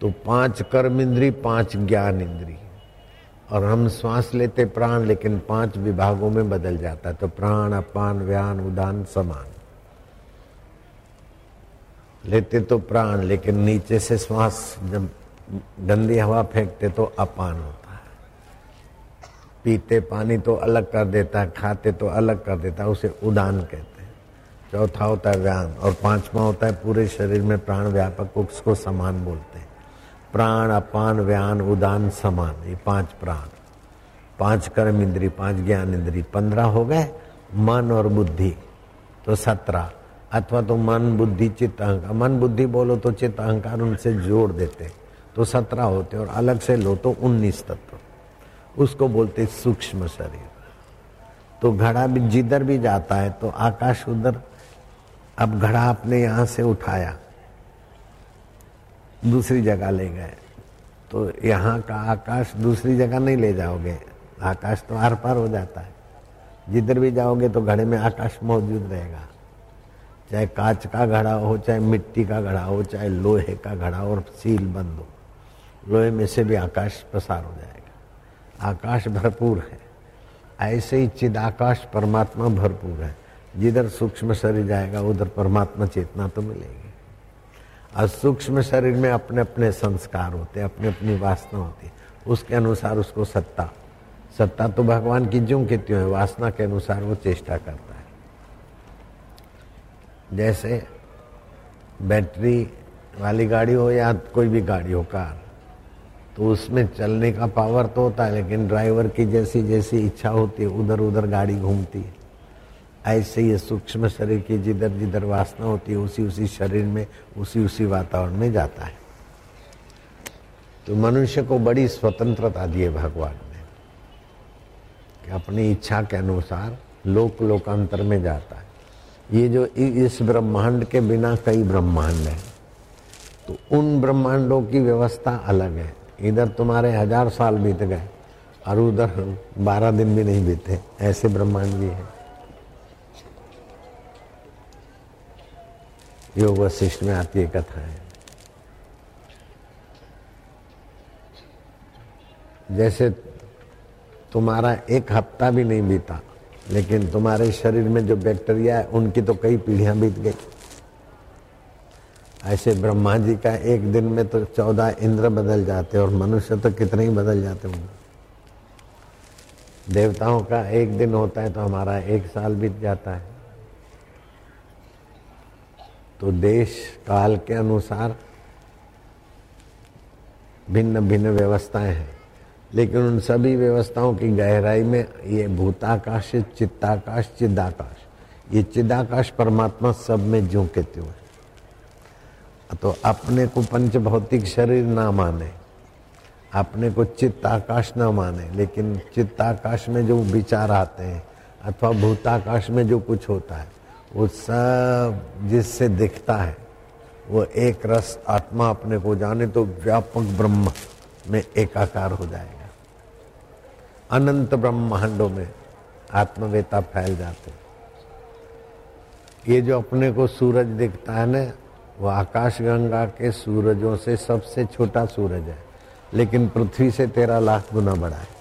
तो पाँच कर्म इंद्री, पाँच ज्ञान इंद्री। और हम श्वास लेते प्राण, लेकिन पाँच विभागों में बदल जाता तो प्राण, अपान, व्यान, उदान, समान। लेते तो प्राण, लेकिन नीचे से श्वास जब गंदी हवा फेंकते तो अपान होता है। पीते पानी तो अलग कर देता है, खाते तो अलग कर देता है, उसे उदान कहते हैं। चौथा होता है व्यान और पांचवा होता है पूरे शरीर में प्राण व्यापक, उसको समान बोलते प्राण, अपान, व्यान, उदान, समान, ये पाँच प्राण। पाँच कर्म इंद्री, पाँच ज्ञान इंद्री, पंद्रह हो गए, मन और बुद्धि तो सत्रह। अथवा तो मन, बुद्धि, चित्त, अहंकार। मन, बुद्धि बोलो तो चित्त, अहंकार उनसे जोड़ देते तो सत्रह होते और अलग से लो तो उन्नीस तत्व। उसको बोलते सूक्ष्म शरीर। तो घड़ा भी, जिधर भी जाता है तो आकाश उधर, अब घड़ा आपने यहाँ से उठाया। दूसरी जगह ले गए। तो यहाँ का आकाश दूसरी जगह नहीं ले जाओगे। आकाश तो आर पार हो जाता है। जिधर भी जाओगे तो घड़े में आकाश मौजूद रहेगा। चाहे कांच का घड़ा हो, चाहे मिट्टी का घड़ा हो, चाहे लोहे का घड़ा हो और सील बंद हो, लोहे में से भी आकाश प्रसार हो जाएगा। आकाश भरपूर है। ऐसे ही चिदाकाश परमात्मा भरपूर है। जिधर सूक्ष्म शरीर जाएगा, उधर परमात्मा चेतना तो मिलेगी। और सूक्ष्म शरीर में अपने अपने संस्कार होते हैं अपनी अपनी वासना होती है। उसके अनुसार उसको सत्ता सत्ता तो भगवान की ज्यों की त्यों है, वासना के अनुसार वो चेष्टा करता है। जैसे बैटरी वाली गाड़ी हो या कोई भी गाड़ी हो, कार तो उसमें चलने का पावर तो होता है, लेकिन ड्राइवर की जैसी जैसी इच्छा होती है उधर उधर गाड़ी घूमती है। ऐसे ही सूक्ष्म शरीर की जिधर जिधर वासना होती है, उसी उसी शरीर में, उसी उसी वातावरण में जाता है। तो मनुष्य को बड़ी स्वतंत्रता दी है भगवान ने कि अपनी इच्छा के अनुसार लोक लोकांतर में जाता है। ये जो इस ब्रह्मांड के बिना कई ब्रह्मांड है तो उन ब्रह्मांडों की व्यवस्था अलग है। इधर तुम्हारे हज़ार साल बीत गए, और उधर बारह दिन भी नहीं बीते। ऐसे ब्रह्मांड भी है। योग वशिष्ठ में आती है कथा है। जैसे तुम्हारा एक हफ़्ता भी नहीं बीता, लेकिन तुम्हारे शरीर में जो बैक्टीरिया है, उनकी तो कई पीढ़ियाँ बीत गई। ऐसे ब्रह्मा जी का एक दिन में तो चौदह इंद्र बदल जाते और मनुष्य तो कितने ही बदल जाते होंगे। देवताओं का एक दिन होता है तो हमारा एक साल बीत जाता है। तो देश काल के अनुसार भिन्न भिन्न व्यवस्थाएँ हैं। लेकिन उन सभी व्यवस्थाओं की गहराई में ये भूताकाश चित्ताकाश, चिदाकाश, ये चिदाकाश परमात्मा सब में जो के त्यों है तो अपने को पंच भौतिक शरीर ना माने, अपने को चित्ताकाश ना माने, लेकिन चित्ताकाश में जो विचार आते हैं अथवा भूताकाश में जो कुछ होता है वो सब जिससे दिखता है, वो एक रस आत्मा अपने को जाने तो व्यापक ब्रह्म में एकाकार हो जाएगा। अनंत ब्रह्मांडों में आत्मवेता फैल जाते ये जो अपने को सूरज दिखता है ना, वो आकाश गंगा के सूरजों से सबसे छोटा सूरज है, लेकिन पृथ्वी से तेरह लाख गुना बड़ा है।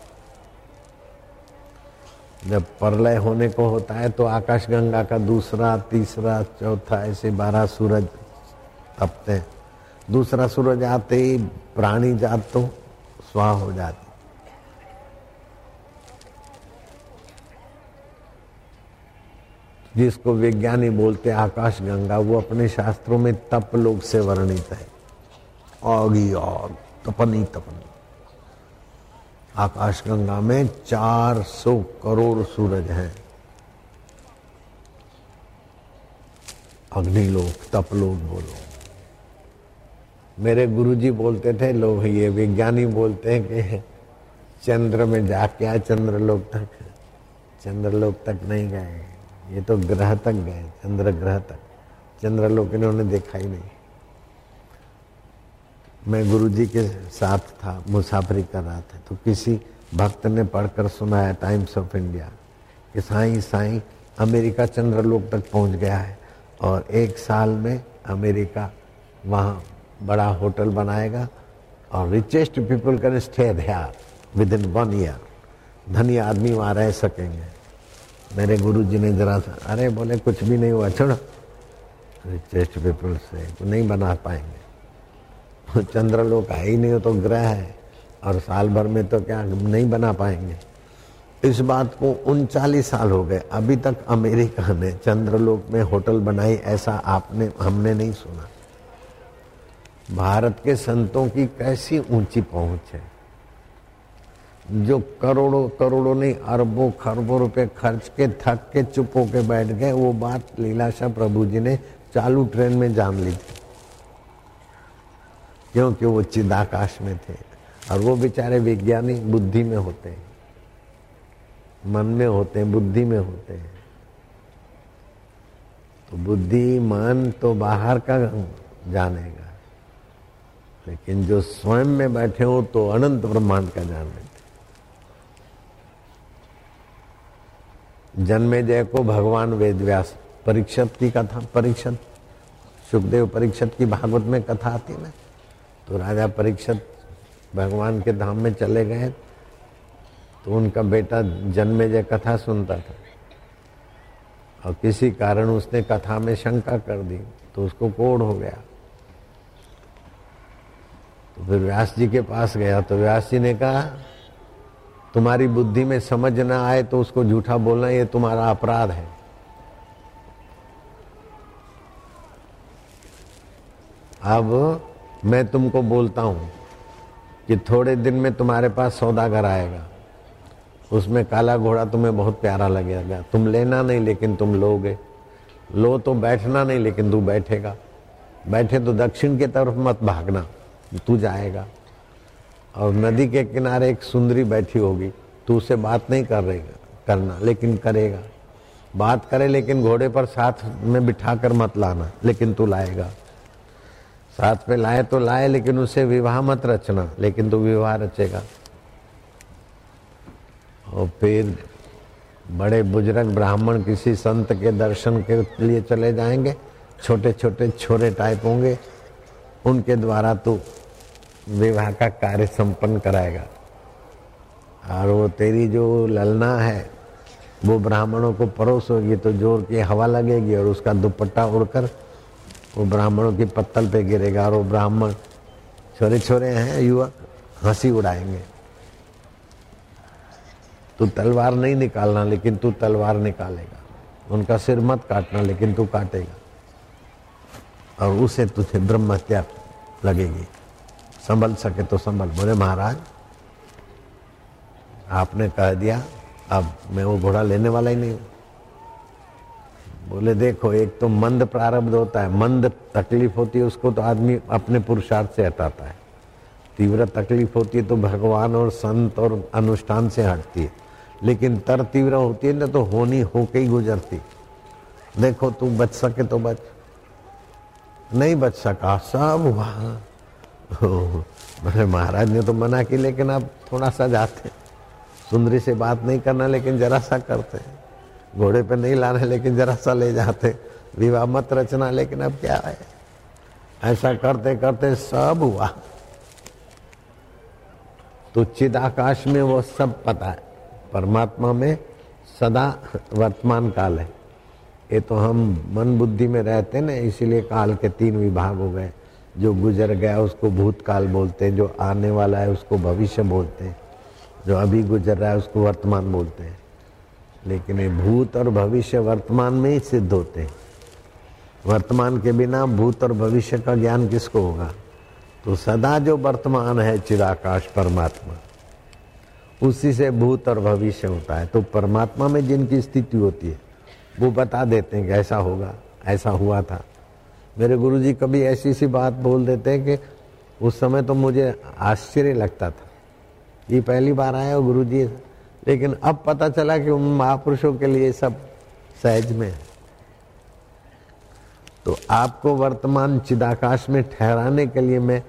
जब प्रलय होने को होता है तो आकाश गंगा का दूसरा, तीसरा, चौथा, ऐसे बारह सूरज तपते हैं। दूसरा सूरज आते ही प्राणी जात तो स्वाह हो जाती। जिसको विज्ञानी बोलते आकाश गंगा, वो अपने शास्त्रों में तप लोग से वर्णित है। आगी आग तपनी तपनी। आकाश गंगा में 400 करोड़ सूरज हैं। अग्निलोक तपलोक बोलो। मेरे गुरुजी बोलते थे, लोग ये विज्ञानी बोलते हैं कि चंद्र में जाके आए, चंद्रलोक तक। चंद्रलोक तक नहीं गए। ये तो ग्रह तक गए, चंद्र ग्रह तक। चंद्रलोक इन्होंने देखा ही नहीं। मैं गुरुजी के साथ था, मुसाफरी कर रहा था तो किसी भक्त ने पढ़कर सुनाया टाइम्स ऑफ़ इंडिया कि साईं साईं, अमेरिका चंद्रलोक तक पहुँच गया है और एक साल में अमेरिका वहाँ बड़ा होटल बनाएगा और richest people can stay there within one year धनी आदमी वहाँ रह सकेंगे। मेरे गुरु जी ने जरा सा, अरे बोले, कुछ भी नहीं हुआ, छोड़। रिचेस्ट पीपल से नहीं बना पाएँगे। चंद्र लोग है ही नहीं हो तो ग्रह है। और साल भर में तो क्या नहीं बना पाएँगे। इस बात को उनचालीस साल हो गए। अभी तक अमेरिका ने चंद्रलोक में होटल बनाई, ऐसा आपने, हमने नहीं सुना। भारत के संतों की कैसी ऊँची पहुँच है। जो करोड़ों करोड़ों नहीं, अरबों खरबों रुपए खर्च के, थक के, चुप होके बैठ गए, वो बात लीलाशाह प्रभु जी ने चालू ट्रेन में जान ली थी। क्योंकि वो चिदाकाश में थे। और वो बेचारे वैज्ञानिक बुद्धि में होते हैं। मन में होते हैं, बुद्धि में होते हैं। तो बुद्धि, मन तो बाहर का जानेगा। लेकिन जो स्वयं में बैठे हो तो अनंत ब्रह्मांड का जान लेते जन्मे जय को भगवान वेद व्यास परीक्षत की कथा, परीक्षत, सुखदेव परीक्षत की भागवत में कथा आती है ना? तो राजा परीक्षत भगवान के धाम में चले गए तो उनका बेटा जन्मे जय कथा सुनता था। और किसी कारण उसने कथा में शंका कर दी तो उसको कोड़ हो गया। तो फिर व्यास जी के पास गया तो व्यास जी ने कहा, तुम्हारी बुद्धि में समझ ना आए तो उसको झूठा बोलना, ये तुम्हारा अपराध है। अब मैं तुमको बोलता हूँ कि थोड़े दिन में तुम्हारे पास सौदागर आएगा। उसमें काला घोड़ा तुम्हें बहुत प्यारा लगेगा। तुम लेना नहीं, लेकिन तुम लोगे। लो तो बैठना नहीं, लेकिन तू बैठेगा। बैठे तो दक्षिण की तरफ़ मत भागना, तू जाएगा। और नदी के किनारे एक सुंदरी बैठी होगी। तू उसे बात नहीं कर रहेगा करना, लेकिन करेगा। बात करे, लेकिन घोड़े पर साथ में बिठा कर मत लाना, लेकिन तू लाएगा। साथ पे लाए तो लाए, लेकिन उसे विवाह मत रचना, लेकिन तू विवाह रचेगा। और फिर बड़े बुज़ुर्ग ब्राह्मण किसी संत के दर्शन के लिए चले जाएँगे। छोटे छोटे छोरे टाइप होंगे। उनके द्वारा तू विवाह का कार्य संपन्न कराएगा। और वो तेरी जो ललना है, वो ब्राह्मणों को परोस होगी तो ज़ोर की हवा लगेगी और उसका दुपट्टा उड़कर वो ब्राह्मणों की पत्तल पे गिरेगा और वो ब्राह्मण छोरे छोरे हैं युवक हँसी उड़ाएँगे। तू तलवार नहीं निकालना, लेकिन तू तलवार निकालेगा। उनका सिर मत काटना, लेकिन तू काटेगा। और उसे तुझे ब्रह्म हत्या लगेगी। संभल सके तो संभल। बोले, महाराज, आपने कह दिया, अब मैं वो घोड़ा लेने वाला ही नहीं हूँ। बोले, देखो, एक तो मंद प्रारब्ध होता है, मंद तकलीफ़ होती है, उसको तो आदमी अपने पुरुषार्थ से हटाता है। तीव्र तकलीफ़ होती है तो भगवान और संत और अनुष्ठान से हटती है। लेकिन तर तीव्र होती है ना तो होनी होके ही गुजरती देखो, तू बच सके तो बच। नहीं बच सका, सब वहाँ। बोले, महाराज ने तो मना की, लेकिन अब थोड़ा सा जाते सुंदरी से बात नहीं करना, लेकिन जरा सा करते घोड़े पे नहीं लाना, लेकिन जरा सा ले जाते। विवाह मत रचना, लेकिन अब क्या है? ऐसा करते करते सब हुआ। तो चिद आकाश में वो सब पता है। परमात्मा में सदा वर्तमान काल है। ये तो हम मन बुद्धि में रहते ना, इसीलिए काल के तीन विभाग हो गए। जो गुजर गया, उसको भूतकाल बोलते हैं। जो आने वाला है, उसको भविष्य बोलते हैं। जो अभी गुजर रहा है, उसको वर्तमान बोलते हैं। लेकिन ये भूत और भविष्य वर्तमान में ही सिद्ध होते हैं। वर्तमान के बिना भूत और भविष्य का ज्ञान किसको होगा? तो सदा जो वर्तमान है चिराकाश परमात्मा, उसी से भूत और भविष्य होता है। तो परमात्मा में जिनकी स्थिति होती है, वो बता देते हैं कि ऐसा होगा, ऐसा हुआ था। मेरे गुरुजी कभी ऐसी सी बात बोल देते हैं कि उस समय तो मुझे आश्चर्य लगता था। ये पहली बार आया गुरु जी लेकिन अब पता चला कि उन महापुरुषों के लिए सब सहज में है। तो आपको वर्तमान चिदाकाश में ठहराने के लिए मैं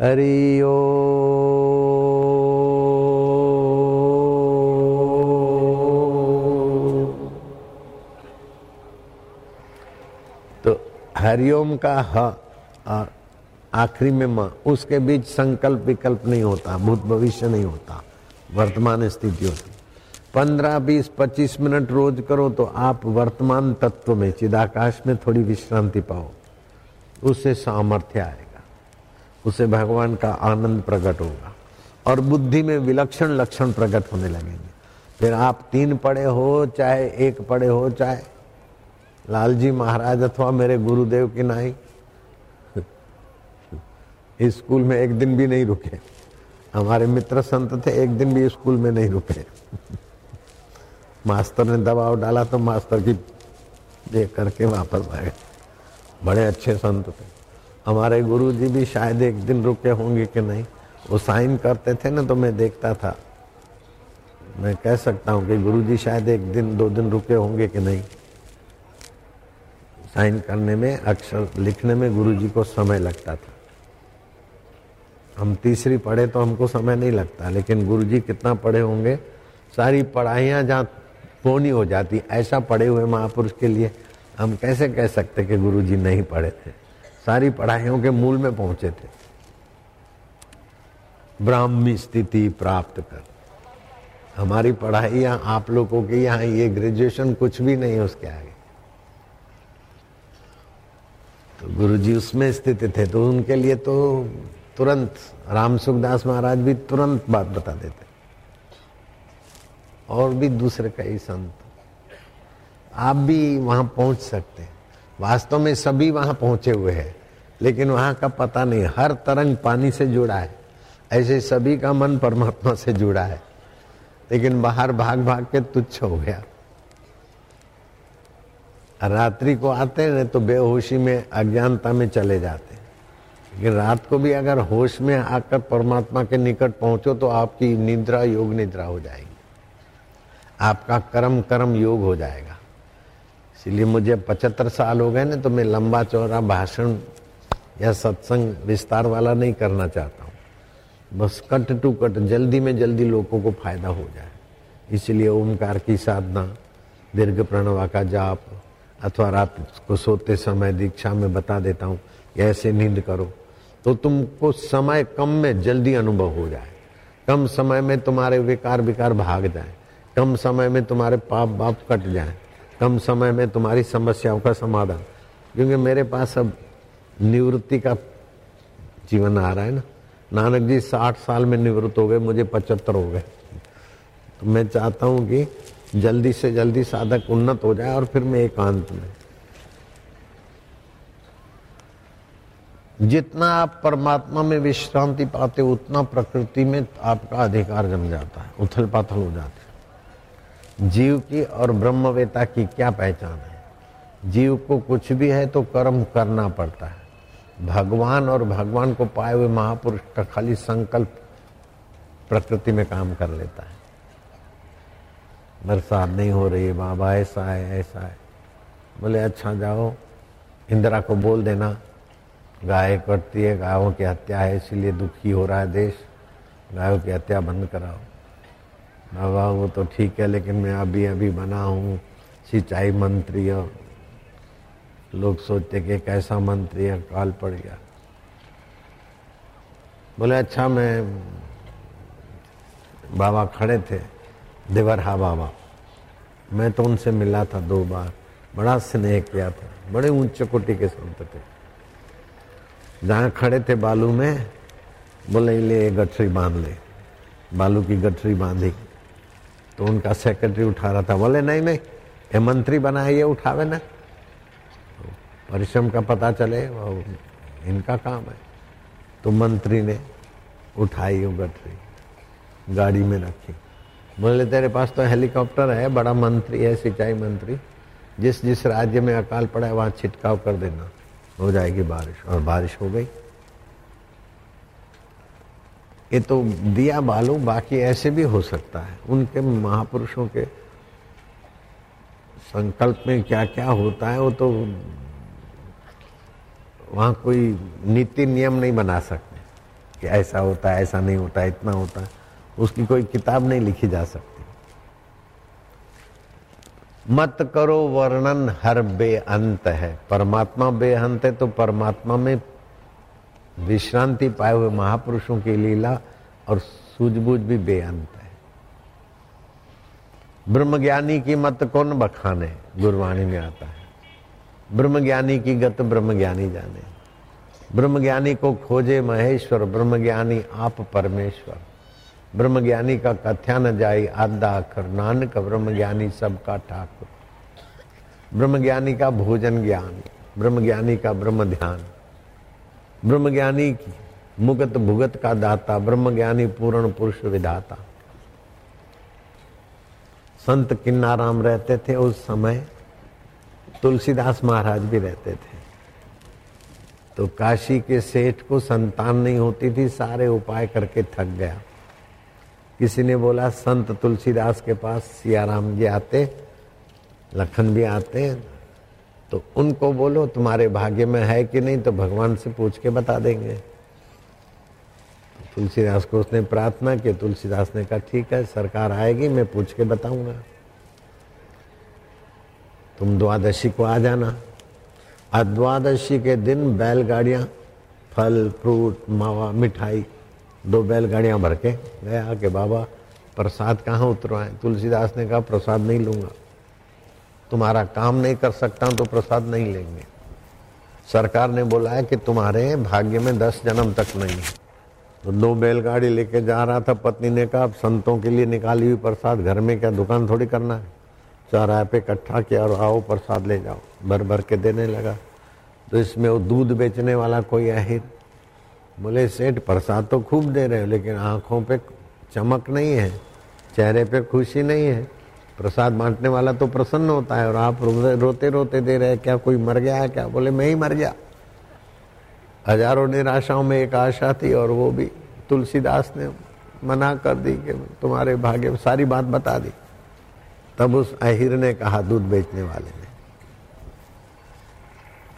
हरिओ हरिओम का ह और आखिरी में माँ, उसके बीच संकल्प विकल्प नहीं होता, भूत भविष्य नहीं होता, वर्तमान स्थिति होती। पंद्रह, बीस, पच्चीस मिनट रोज करो तो आप वर्तमान तत्व में, चिदाकाश में थोड़ी विश्रांति पाओ। उससे सामर्थ्य आएगा। उससे भगवान का आनंद प्रकट होगा। और बुद्धि में विलक्षण लक्षण प्रकट होने लगेंगे। फिर आप तीन पढ़े हो, चाहे एक पढ़े हो, चाहे लालजी महाराज अथवा मेरे गुरुदेव की नाई। स्कूल में एक दिन भी नहीं रुके। हमारे मित्र संत थे, एक दिन भी स्कूल में नहीं रुके। मास्टर ने दबाव डाला तो मास्टर की देख करके वापस आए बड़े अच्छे संत थे। हमारे गुरु जी भी शायद एक दिन रुके होंगे कि नहीं? वो साइन करते थे ना तो मैं देखता था। मैं कह सकता हूँ कि गुरु जी शायद एक दिन, दो दिन रुके होंगे कि नहीं? साइन करने में, अक्षर लिखने में गुरु जी को समय लगता था। हम तीसरी पढ़े तो हमको समय नहीं लगता, लेकिन गुरु जी कितना पढ़े होंगे? सारी पढ़ाइयाँ जहाँ पूर्ण हो जाती, ऐसा पढ़े हुए महापुरुष के लिए हम कैसे कह सकते कि गुरु जी नहीं पढ़े थे? सारी पढ़ाइयों के मूल में पहुँचे थे। ब्राह्मी स्थिति प्राप्त कर। हमारी पढ़ाई यहाँ आप लोगों की यहाँ, ये ग्रेजुएशन कुछ भी नहीं, उसके आगे। तो गुरु जी उसमें स्थित थे तो उनके लिए तो तुरंत राम सुखदास महाराज भी तुरंत बात बता देते। और भी दूसरे कई संत। आप भी वहाँ पहुँच सकते हैं। वास्तव में सभी वहाँ पहुँचे हुए हैं, लेकिन वहाँ का पता नहीं, हर तरंग पानी से जुड़ा है। ऐसे सभी का मन परमात्मा से जुड़ा है। लेकिन बाहर भाग भाग के तुच्छ हो गया। रात्रि को आते हैं तो बेहोशी में, अज्ञानता में चले जाते हैं। लेकिन रात को भी अगर होश में आकर परमात्मा के निकट पहुंचो तो आपकी निद्रा, योग निद्रा हो जाएगी। आपका कर्म कर्म योग हो जाएगा। इसलिए मुझे पचहत्तर साल हो गए ना तो मैं लंबा चौड़ा भाषण या सत्संग विस्तार वाला नहीं करना चाहता हूँ। बस कट टू कट, जल्दी में जल्दी लोगों को फ़ायदा हो जाए। इसलिए ओमकार की साधना, दीर्घ प्रणवा का जाप, अथवा रात को सोते समय दीक्षा में बता देता हूँ ऐसे नींद करो तो तुमको समय कम में जल्दी अनुभव हो जाए। कम समय में तुम्हारे विकार विकार भाग जाए। कम समय में तुम्हारे पाप बाप कट जाए, कम समय में तुम्हारी समस्याओं का समाधान। क्योंकि मेरे पास अब निवृत्ति का जीवन आ रहा है ना। नानक जी, साठ साल में निवृत्त हो गए, मुझे पचहत्तर हो गए। तो मैं चाहता हूँ कि जल्दी से जल्दी साधक उन्नत हो जाए और फिर मैं एकांत में। जितना आप परमात्मा में विश्रांति पाते, उतना प्रकृति में आपका अधिकार जम जाता है उथल पाथल हो जाते जीव की और ब्रह्मवेता की क्या पहचान है? जीव को कुछ भी है तो कर्म करना पड़ता है। भगवान और भगवान को पाए हुए महापुरुष का खाली संकल्प प्रकृति में काम कर लेता है। बरसात नहीं हो रही है बाबा ऐसा है ऐसा है। बोले अच्छा जाओ, इंदिरा को बोल देना, गाय कटती है, गायों की हत्या है, इसीलिए दुखी हो रहा है देश। गायों की हत्या बंद कराओ। बाबा वो तो ठीक है, लेकिन मैं अभी अभी बना हूँ सिंचाई मंत्री और लोग सोचते कि कैसा मंत्री है, काल पड़ गया। बोले अच्छा मैं बाबा खड़े थे देवरहा बाबा। मैं तो उनसे मिला था दो बार। बड़ा स्नेह किया था, बड़े ऊँचे कोटि के संत थे। जहाँ खड़े थे बालू में, बोले, ले, गठरी बाँध ले। बालू की गठरी बांधी। तो उनका सेक्रेटरी उठा रहा था, बोले, नहीं नहीं, ये मंत्री बना है, ये उठावे ना। तो परिश्रम का पता चले इनका काम है। तो मंत्री ने उठाई वो गठरी गाड़ी में रखी। बोले, तेरे पास तो हेलीकॉप्टर है, बड़ा मंत्री है, सिंचाई मंत्री। जिस जिस राज्य में अकाल पड़ा है, वहाँ छिटकाव कर देना। हो जाएगी बारिश। और बारिश हो गई। ये तो दिया बालू, बाकी ऐसे भी हो सकता है। उनके महापुरुषों के संकल्प में क्या क्या होता है, वो तो वहाँ कोई नीति नियम नहीं बना सकते कि ऐसा होता है, ऐसा नहीं होता इतना होता है। उसकी कोई किताब नहीं लिखी जा सकती। मत करो वर्णन, हर बेअंत है। परमात्मा बेअंत है तो परमात्मा में विश्रांति पाए हुए महापुरुषों की लीला और सूझबूझ भी बेअंत है। ब्रह्मज्ञानी की मत कौन बखाने, गुरवाणी में आता है। ब्रह्मज्ञानी की गत ब्रह्मज्ञानी जाने। ब्रह्मज्ञानी को खोजे महेश्वर, ब्रह्मज्ञानी आप परमेश्वर। ब्रह्मज्ञानी का कथ्या न जाई आदा अखर नानक ब्रह्मज्ञानी सबका ठाकुर। ब्रह्मज्ञानी का भोजन ज्ञान, ब्रह्मज्ञानी का ब्रह्म ध्यान। ब्रह्मज्ञानी की। मुगत भुगत का दाता, ब्रह्मज्ञानी पूर्ण पुरुष विधाता। संत किन्नाराम रहते थे उस समय, तुलसीदास महाराज भी रहते थे। तो काशी के सेठ को संतान नहीं होती थी, सारे उपाय करके थक गया। किसी ने बोला, संत तुलसीदास के पास सियाराम जी आते, लखन भी आते तो उनको बोलो, तुम्हारे भाग्य में है कि नहीं तो भगवान से पूछ के बता देंगे। तुलसीदास को उसने प्रार्थना की, तुलसीदास ने कहा, ठीक है, सरकार आएगी, मैं पूछ के बताऊँगा। तुम द्वादशी को आ जाना। और द्वादशी के दिन बैलगाड़ियाँ, फल, फ्रूट, मावा, मिठाई, दो बैलगाड़ियाँ भर के गया कि बाबा, प्रसाद कहाँ उतरवाए? तुलसीदास ने कहा, प्रसाद नहीं लूँगा। तुम्हारा काम नहीं कर सकता तो प्रसाद नहीं लेंगे। सरकार ने बोला है कि तुम्हारे भाग्य में दस जन्म तक नहीं है। तो दो बैलगाड़ी लेके जा रहा था पत्नी ने कहा संतों के लिए निकाली हुई प्रसाद, घर में क्या दुकान थोड़ी करना है? चौराहे पे इकट्ठा किया और आओ प्रसाद ले जाओ। भर भर के देने लगा। तो इसमें वो दूध बेचने वाला कोई आहिर बोले, सेठ, प्रसाद तो खूब दे रहे हो, लेकिन आँखों पे चमक नहीं है, चेहरे पे खुशी नहीं है। प्रसाद बांटने वाला तो प्रसन्न होता है और आप रोते रोते दे रहे क्या कोई मर गया है? क्या? बोले, मैं ही मर गया। हज़ारों निराशाओं में एक आशा थी और वो भी तुलसीदास ने मना कर दी कि तुम्हारे भाग्य में सारी बात बता दी। तब उस अहिर ने कहा, दूध बेचने वाले ने,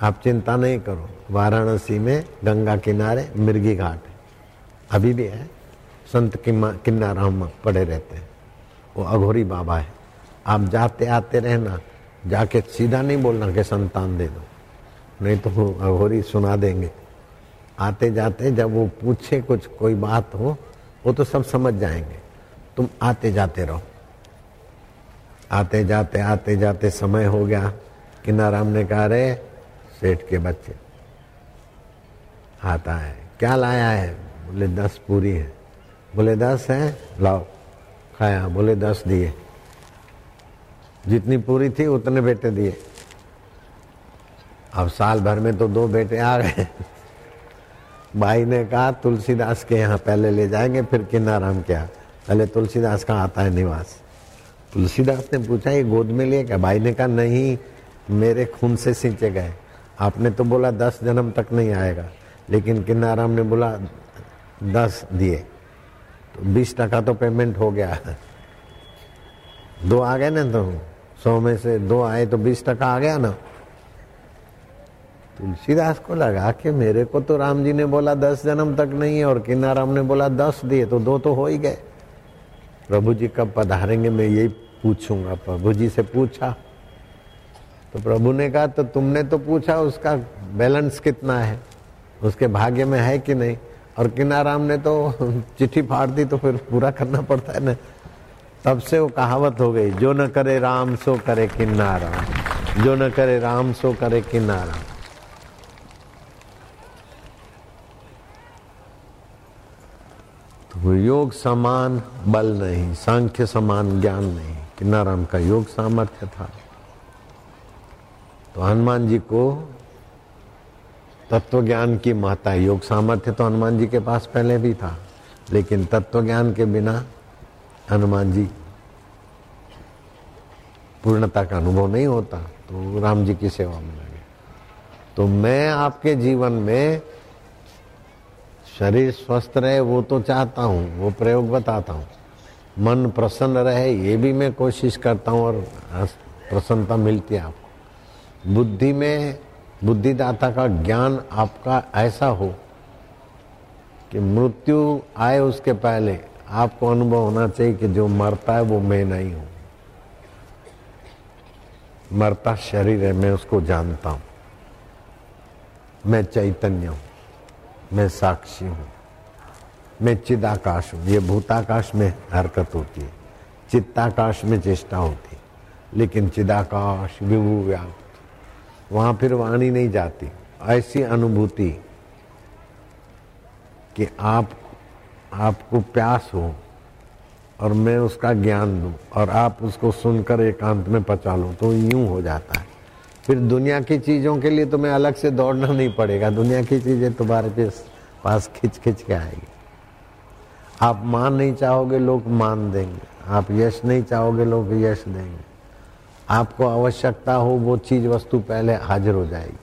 आप चिंता नहीं करो, वाराणसी में गंगा किनारे मिर्गी घाट है। अभी भी है, संत किन्ना राम पड़े रहते हैं। वो अघोरी बाबा है। आप जाते आते रहना, जाके सीधा नहीं बोलना कि संतान दे दो। नहीं तो अघोरी सुना देंगे। आते जाते जब वो पूछे कुछ, कोई बात हो, वो तो सब समझ जाएँगे। तुम आते जाते रहो। आते जाते आते जाते समय हो गया। किन्नाराम ने कहा रे सेठ के बच्चे आता है क्या लाया है? बोले, दस पूरी है। बोले, दस है? लाओ, खाया। बोले, दस दिए। जितनी पूरी थी, उतने बेटे दिए। अब साल भर में तो दो बेटे आ गए भाई ने कहा, तुलसीदास के यहाँ पहले ले जाएँगे, फिर किन्नाराम के यहाँ पहले तुलसीदास का आता है निवास। तुलसीदास ने पूछा, ये गोद में लिए क्या? भाई ने कहा, नहीं, मेरे खून से सिंचे गए। आपने तो बोला, दस जन्म तक नहीं आएगा। लेकिन किन्नाराम ने बोला, दस दिए। तो बीस टका तो पेमेंट हो गया। दो आ गए ना तो सौ में से दो आए तो बीस टका आ गया ना। तुलसीदास को लगा कि मेरे को तो राम जी ने बोला दस जन्म तक नहीं है और किन्नाराम ने बोला दस दिए तो दो तो हो ही गए। प्रभु जी कब पधारेंगे, मैं यही पूछूँगा। प्रभु जी से पूछा। तो प्रभु ने कहा तो तुमने तो पूछा उसका बैलेंस कितना है? उसके भाग्य में है कि नहीं? और किनाराम ने तो चिट्ठी फाड़ दी तो फिर पूरा करना पड़ता है ना। तब से वो कहावत हो गई, जो न करे राम, सो करे किन्नाराम जो न करे राम, सो करे किन्नाराम तो योग समान बल नहीं, सांख्य समान ज्ञान नहीं, किन्नाराम का योग सामर्थ्य था। तो हनुमान जी को तत्व ज्ञान की महत्ता, योग सामर्थ्य तो हनुमान जी के पास पहले भी था, लेकिन तत्व ज्ञान के बिना हनुमान जी, पूर्णता का अनुभव नहीं होता तो राम जी की सेवा में लगे। तो मैं आपके जीवन में शरीर स्वस्थ रहे, वो तो चाहता हूँ, वो प्रयोग बताता हूँ। मन प्रसन्न रहे, ये भी मैं कोशिश करता हूँ और प्रसन्नता मिलती है आपको। बुद्धि में, बुद्धिदाता का ज्ञान आपका ऐसा हो कि मृत्यु आए उसके पहले आपको अनुभव होना चाहिए कि जो मरता है वो मैं नहीं हूँ। मरता शरीर है, मैं उसको जानता हूँ। मैं चैतन्य हूँ, मैं साक्षी हूँ, मैं चिदाकाश हूँ। ये भूताकाश में हरकत होती है, चित्ताकाश में चेष्टा होती है, लेकिन चिदाकाश, विभू व्याप्त, वहाँ फिर वाणी नहीं जाती। ऐसी अनुभूति कि आप आपको प्यास हो और मैं उसका ज्ञान दूँ और आप उसको सुनकर एकांत में पचा लो तो यूँ हो जाता है। फिर दुनिया की चीज़ों के लिए तो मैं अलग से दौड़ना नहीं पड़ेगा। दुनिया की चीज़ें तुम्हारे पास खिंच खिंच के आएगी। आप मान नहीं चाहोगे, लोग मान देंगे। आप यश नहीं चाहोगे, लोग यश देंगे। आपको आवश्यकता हो, वो चीज़ वस्तु पहले हाजिर हो जाएगी।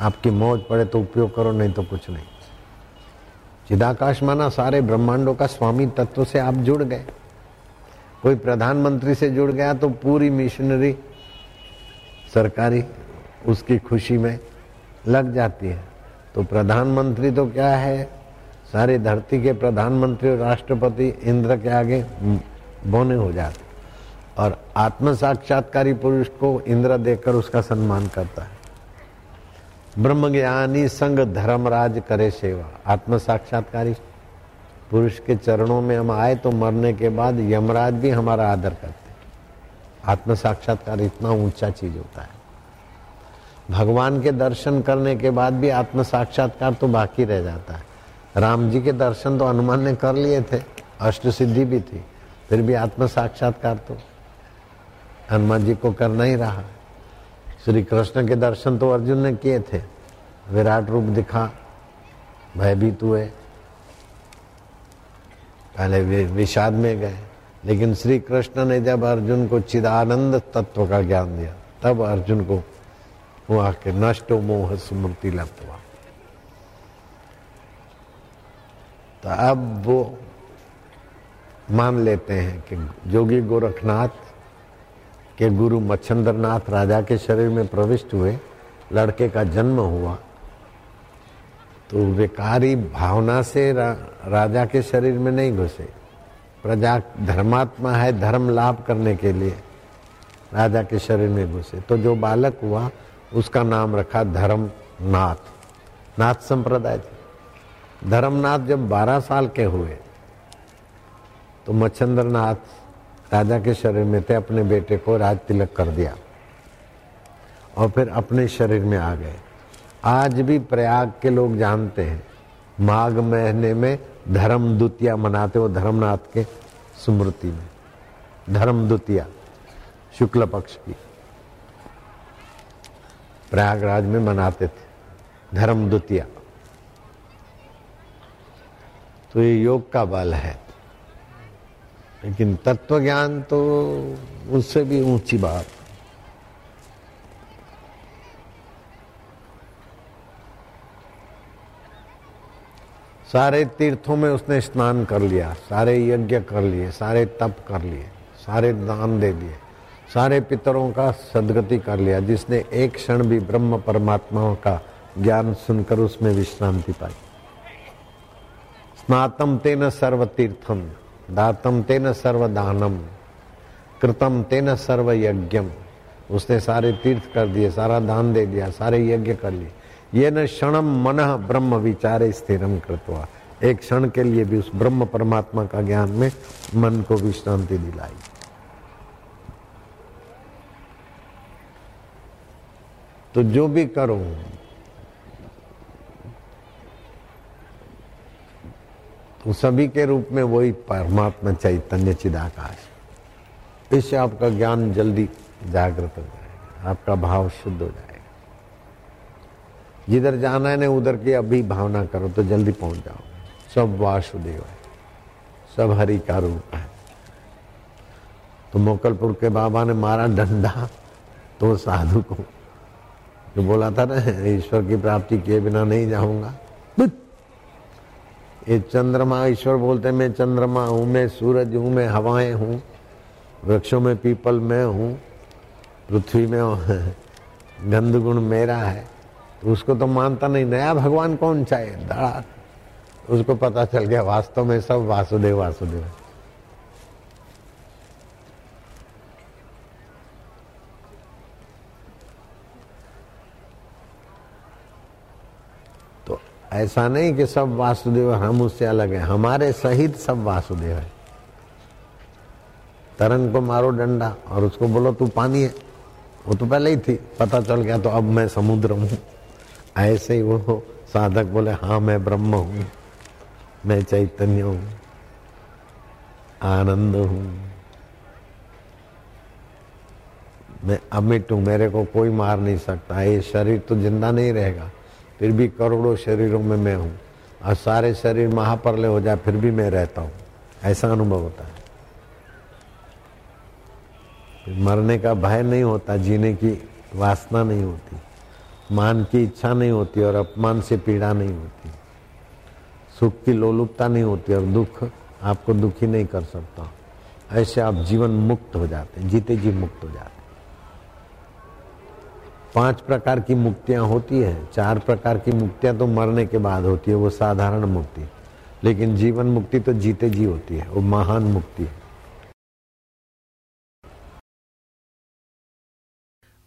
आपकी मौज पड़े तो उपयोग करो, नहीं तो कुछ नहीं। चिदाकाश माना सारे ब्रह्मांडों का स्वामी तत्व से आप जुड़ गए। कोई प्रधानमंत्री से जुड़ गया तो पूरी मिशनरी सरकारी, उसकी खुशी में लग जाती है। तो प्रधानमंत्री तो क्या है? सारी धरती के प्रधानमंत्री और राष्ट्रपति इंद्र के आगे बोने हो जाते और आत्म साक्षात्कारी पुरुष को इंद्र देखकर उसका सम्मान करता है। ब्रह्म ज्ञानी संग धर्मराज करे सेवा। आत्म साक्षात्कारी पुरुष के चरणों में हम आए तो मरने के बाद यमराज भी हमारा आदर करते आत्म साक्षात्कार इतना ऊँचा चीज़ होता है। भगवान के दर्शन करने के बाद भी आत्म साक्षात्कार तो बाकी रह जाता है। राम जी के दर्शन तो हनुमान ने कर लिए थे, अष्ट सिद्धि भी थी, फिर भी आत्म साक्षात्कार तो हनुमान जी को करना ही रहा। श्री कृष्ण के दर्शन तो अर्जुन ने किए थे। विराट रूप दिखा, भयभीत हुए। पहले विषाद में गए, लेकिन श्री कृष्ण ने जब अर्जुन को चिदानंद तत्व का ज्ञान दिया, तब अर्जुन को हुआ कि नष्ट मोह स्मृति लब्धवा तो अब वो मान लेते हैं कि जोगी गोरखनाथ के गुरु मच्छंद्रनाथ राजा के शरीर में प्रविष्ट हुए लड़के का जन्म हुआ। तो विकारी भावना से रा, राजा के शरीर में नहीं घुसे। प्रजा धर्मात्मा है धर्म लाभ करने के लिए राजा के शरीर में घुसे। तो जो बालक हुआ उसका नाम रखा धर्मनाथ। नाथ संप्रदाय थे। धर्मनाथ जब 12 साल के हुए तो मच्छंद्रनाथ राजा के शरीर में थे, अपने बेटे को राज तिलक कर दिया और फिर अपने शरीर में आ गए। आज भी प्रयाग के लोग जानते हैं, माघ महीने में धर्म द्वितिया मनाते हो धर्मनाथ के स्मृति में। धर्म द्वितिया, शुक्ल पक्ष की। प्रयागराज में मनाते थे, धर्म द्वितिया। तो ये योग का बल है। लेकिन तत्व ज्ञान तो उससे भी ऊँची बात। सारे तीर्थों में उसने स्नान कर लिया, सारे यज्ञ कर लिए, सारे तप कर लिए, सारे दान दे दिए, सारे पितरों का सदगति कर लिया, जिसने एक क्षण भी ब्रह्म परमात्माओं का ज्ञान सुनकर उसमें विश्रांति पाई। स्नातम तेन सर्व तीर्थम दातम तेन सर्वदानम, कृतम तेन सर्व यज्ञम उसने सारे तीर्थ कर दिए, सारा दान दे दिया, सारे यज्ञ कर लिए। ये न क्षणम मन ब्रह्म विचारे स्थिरम कृतवा। एक क्षण के लिए भी उस ब्रह्म परमात्मा का ज्ञान में मन को विश्रांति दिलाई। तो जो भी करो तो सभी के रूप में वही परमात्मा चैतन्य चिदाकाश। इससे आपका ज्ञान जल्दी जागृत हो जाएगा, आपका भाव शुद्ध हो जाएगा। जिधर जाना है ना, उधर की अभी भावना करो तो जल्दी पहुँच जाओ। सब वासुदेव है, सब हरि का रूप है। तो मोकलपुर के बाबा ने मारा डंडा तो साधु को। जो बोला था ना, ईश्वर की प्राप्ति किए बिना नहीं जाऊँगा। ये चंद्रमा, ईश्वर बोलते मैं चंद्रमा हूँ, मैं सूरज हूँ, मैं हवाएँ हूँ, वृक्षों में पीपल मैं हूँ, पृथ्वी में गंध गुण मेरा है। तो उसको तो मानता नहीं, नया भगवान कौन चाहे दड़ा उसको पता चल गया, वास्तव में सब वासुदेव वासुदेव। ऐसा नहीं कि सब वासुदेव हम उससे अलग है। हमारे सहित सब वासुदेव है। तरंग को मारो डंडा और उसको बोलो, तू पानी है। वो तो पहले ही थी। पता चल गया तो अब मैं समुद्र हूँ। ऐसे ही वो साधक बोले हाँ मैं ब्रह्म हूँ। मैं चैतन्य हूँ। आनंद हूँ। मैं अमिट हूँ। मेरे को कोई मार नहीं सकता। ये शरीर तो ज़िंदा नहीं रहेगा। फिर भी करोड़ों शरीरों में मैं हूँ। और सारे शरीर महाप्रलय हो जाए, फिर भी मैं रहता हूँ। ऐसा अनुभव होता है। मरने का भय नहीं होता, जीने की वासना नहीं होती। मान की इच्छा नहीं होती और अपमान से पीड़ा नहीं होती। सुख की लोलुपता नहीं होती और दुख आपको दुखी नहीं कर सकता। ऐसे आप जीवन मुक्त हो जाते जीते जी मुक्त हो जाते पाँच प्रकार की मुक्तियाँ होती है। चार प्रकार की मुक्तियाँ तो मरने के बाद होती है, वो साधारण मुक्ति। लेकिन जीवन मुक्ति तो जीते जी होती है, वो महान मुक्ति है।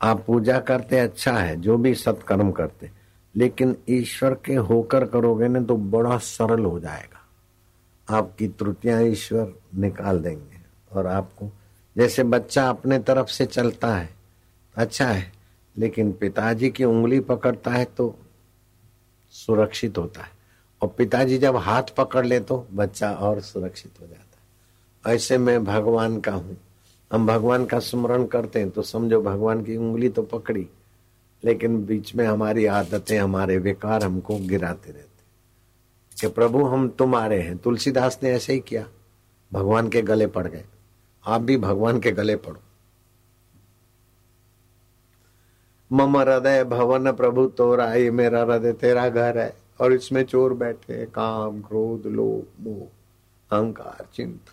आप पूजा करते अच्छा है, जो भी सत्कर्म करते लेकिन ईश्वर के होकर करोगे ना तो बड़ा सरल हो जाएगा। आपकी त्रुटियाँ ईश्वर निकाल देंगे, और आपको, जैसे बच्चा अपने तरफ़ से चलता है अच्छा है लेकिन पिताजी की उंगली पकड़ता है तो सुरक्षित होता है। और पिताजी जब हाथ पकड़ ले तो बच्चा और सुरक्षित हो जाता है। ऐसे मैं भगवान का हूँ। हम भगवान का स्मरण करते हैं तो समझो भगवान की उंगली तो पकड़ी, लेकिन बीच में हमारी आदतें, हमारे विकार हमको गिराते रहते कि प्रभु, हम तुम्हारे हैं। तुलसीदास ने ऐसे ही किया। भगवान के गले पड़ गए। आप भी भगवान के गले पड़ो। मम हृदय भवन प्रभु तोरा ये मेरा हृदय तेरा घर है। और इसमें चोर बैठे काम, क्रोध, लोभ, मोह, अहंकार, चिंता।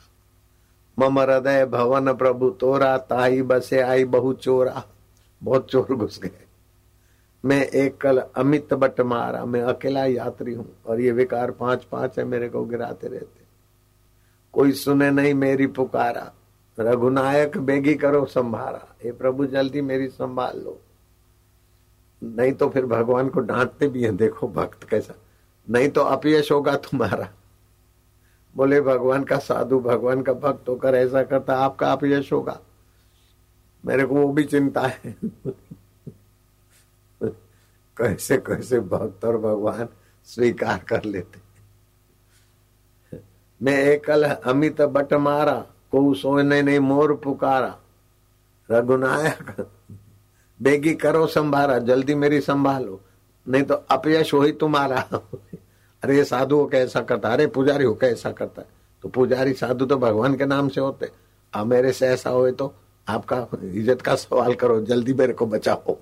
मम हृदय भवन प्रभु तोरा, ताई बसे आई बहु चोरा। बहुत चोर घुस गए। मैं एक कल अमित बट मारा, मैं अकेला यात्री हूँ, और ये विकार पाँच पाँच है, मेरे को गिराते रहते। कोई सुने नहीं मेरी पुकारा, रघुनायक बेगी करो संभारा। ये प्रभु, जल्दी मेरी संभाल लो। नहीं तो फिर भगवान को डांटते भी हैं, देखो भक्त कैसा। नहीं तो अपयश होगा तुम्हारा। बोले, भगवान का साधु, भगवान का भक्त होकर ऐसा करता, आपका आप यश होगा। मेरे को वो भी चिंता है। कैसे कैसे भक्त और भगवान स्वीकार कर लेते। मैं एकल अमित बट मारा को सोने नहीं मोर पुकारा। रघुनायक बेगी करो संभारा, जल्दी मेरी संभालो। नहीं तो अपयश हो ही तुम्हारा। अरे साधु हो कैसा करता? अरे पुजारी हो कैसा करता? तो पुजारी साधु तो भगवान के नाम से होते। अब मेरे से ऐसा हो तो आपका इज़्ज़त का सवाल करो, जल्दी मेरे को बचाओ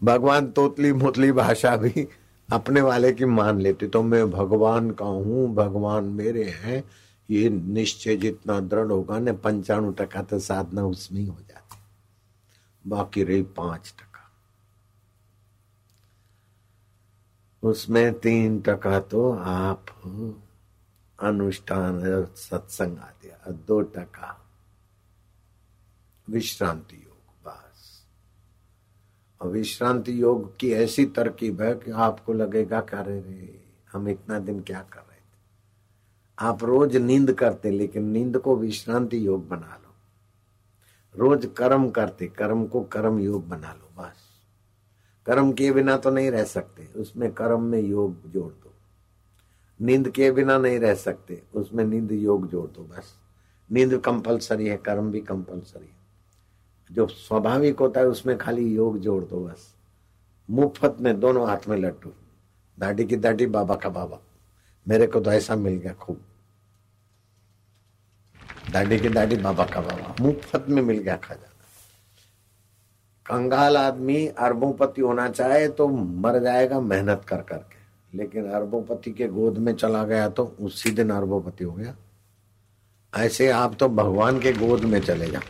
भगवान तोतली मोतली भाषा भी अपने वाले की मान लेते। तो मैं भगवान का हूँ, भगवान मेरे हैं। ये निश्चय जितना दृढ़ होगा, ना पंचाणु टका तो साधना उसमें ही हो जाती। बाकी रही पाँच टका। उसमें तीन टका तो आप अनुष्ठान सत्संग आदि दो टका विश्रांति योग, बस। और विश्रांति योग की ऐसी तरकीब है कि आपको लगेगा करे रे, हम इतना दिन क्या कर रहे थे? आप रोज नींद करते लेकिन नींद को विश्रांति योग बना लो। रोज कर्म करते, कर्म को कर्म योग बना लो, बस। कर्म किए बिना तो नहीं रह सकते, उसमें कर्म में योग जोड़ दो। नींद किए बिना नहीं रह सकते, उसमें नींद योग जोड़ दो, बस। नींद कंपलसरी है, कर्म भी कंपलसरी है। जो स्वाभाविक होता है, उसमें खाली योग जोड़ दो, बस। मुफ़्त में दोनों हाथ में लट्टू दाढ़ी की दाढ़ी, बाबा का बाबा। मेरे को तो ऐसा मिल गया खूब। दाढ़ी के दाढ़ी बाबा का बाबा। मुफ़्त में मिल गया खाजा। कंगाल आदमी अरबोपति होना चाहे तो मर जाएगा मेहनत कर करके। लेकिन अरबोपति के गोद में चला गया तो उसी दिन अरबोपति हो गया। ऐसे आप तो भगवान के गोद में चले जाओ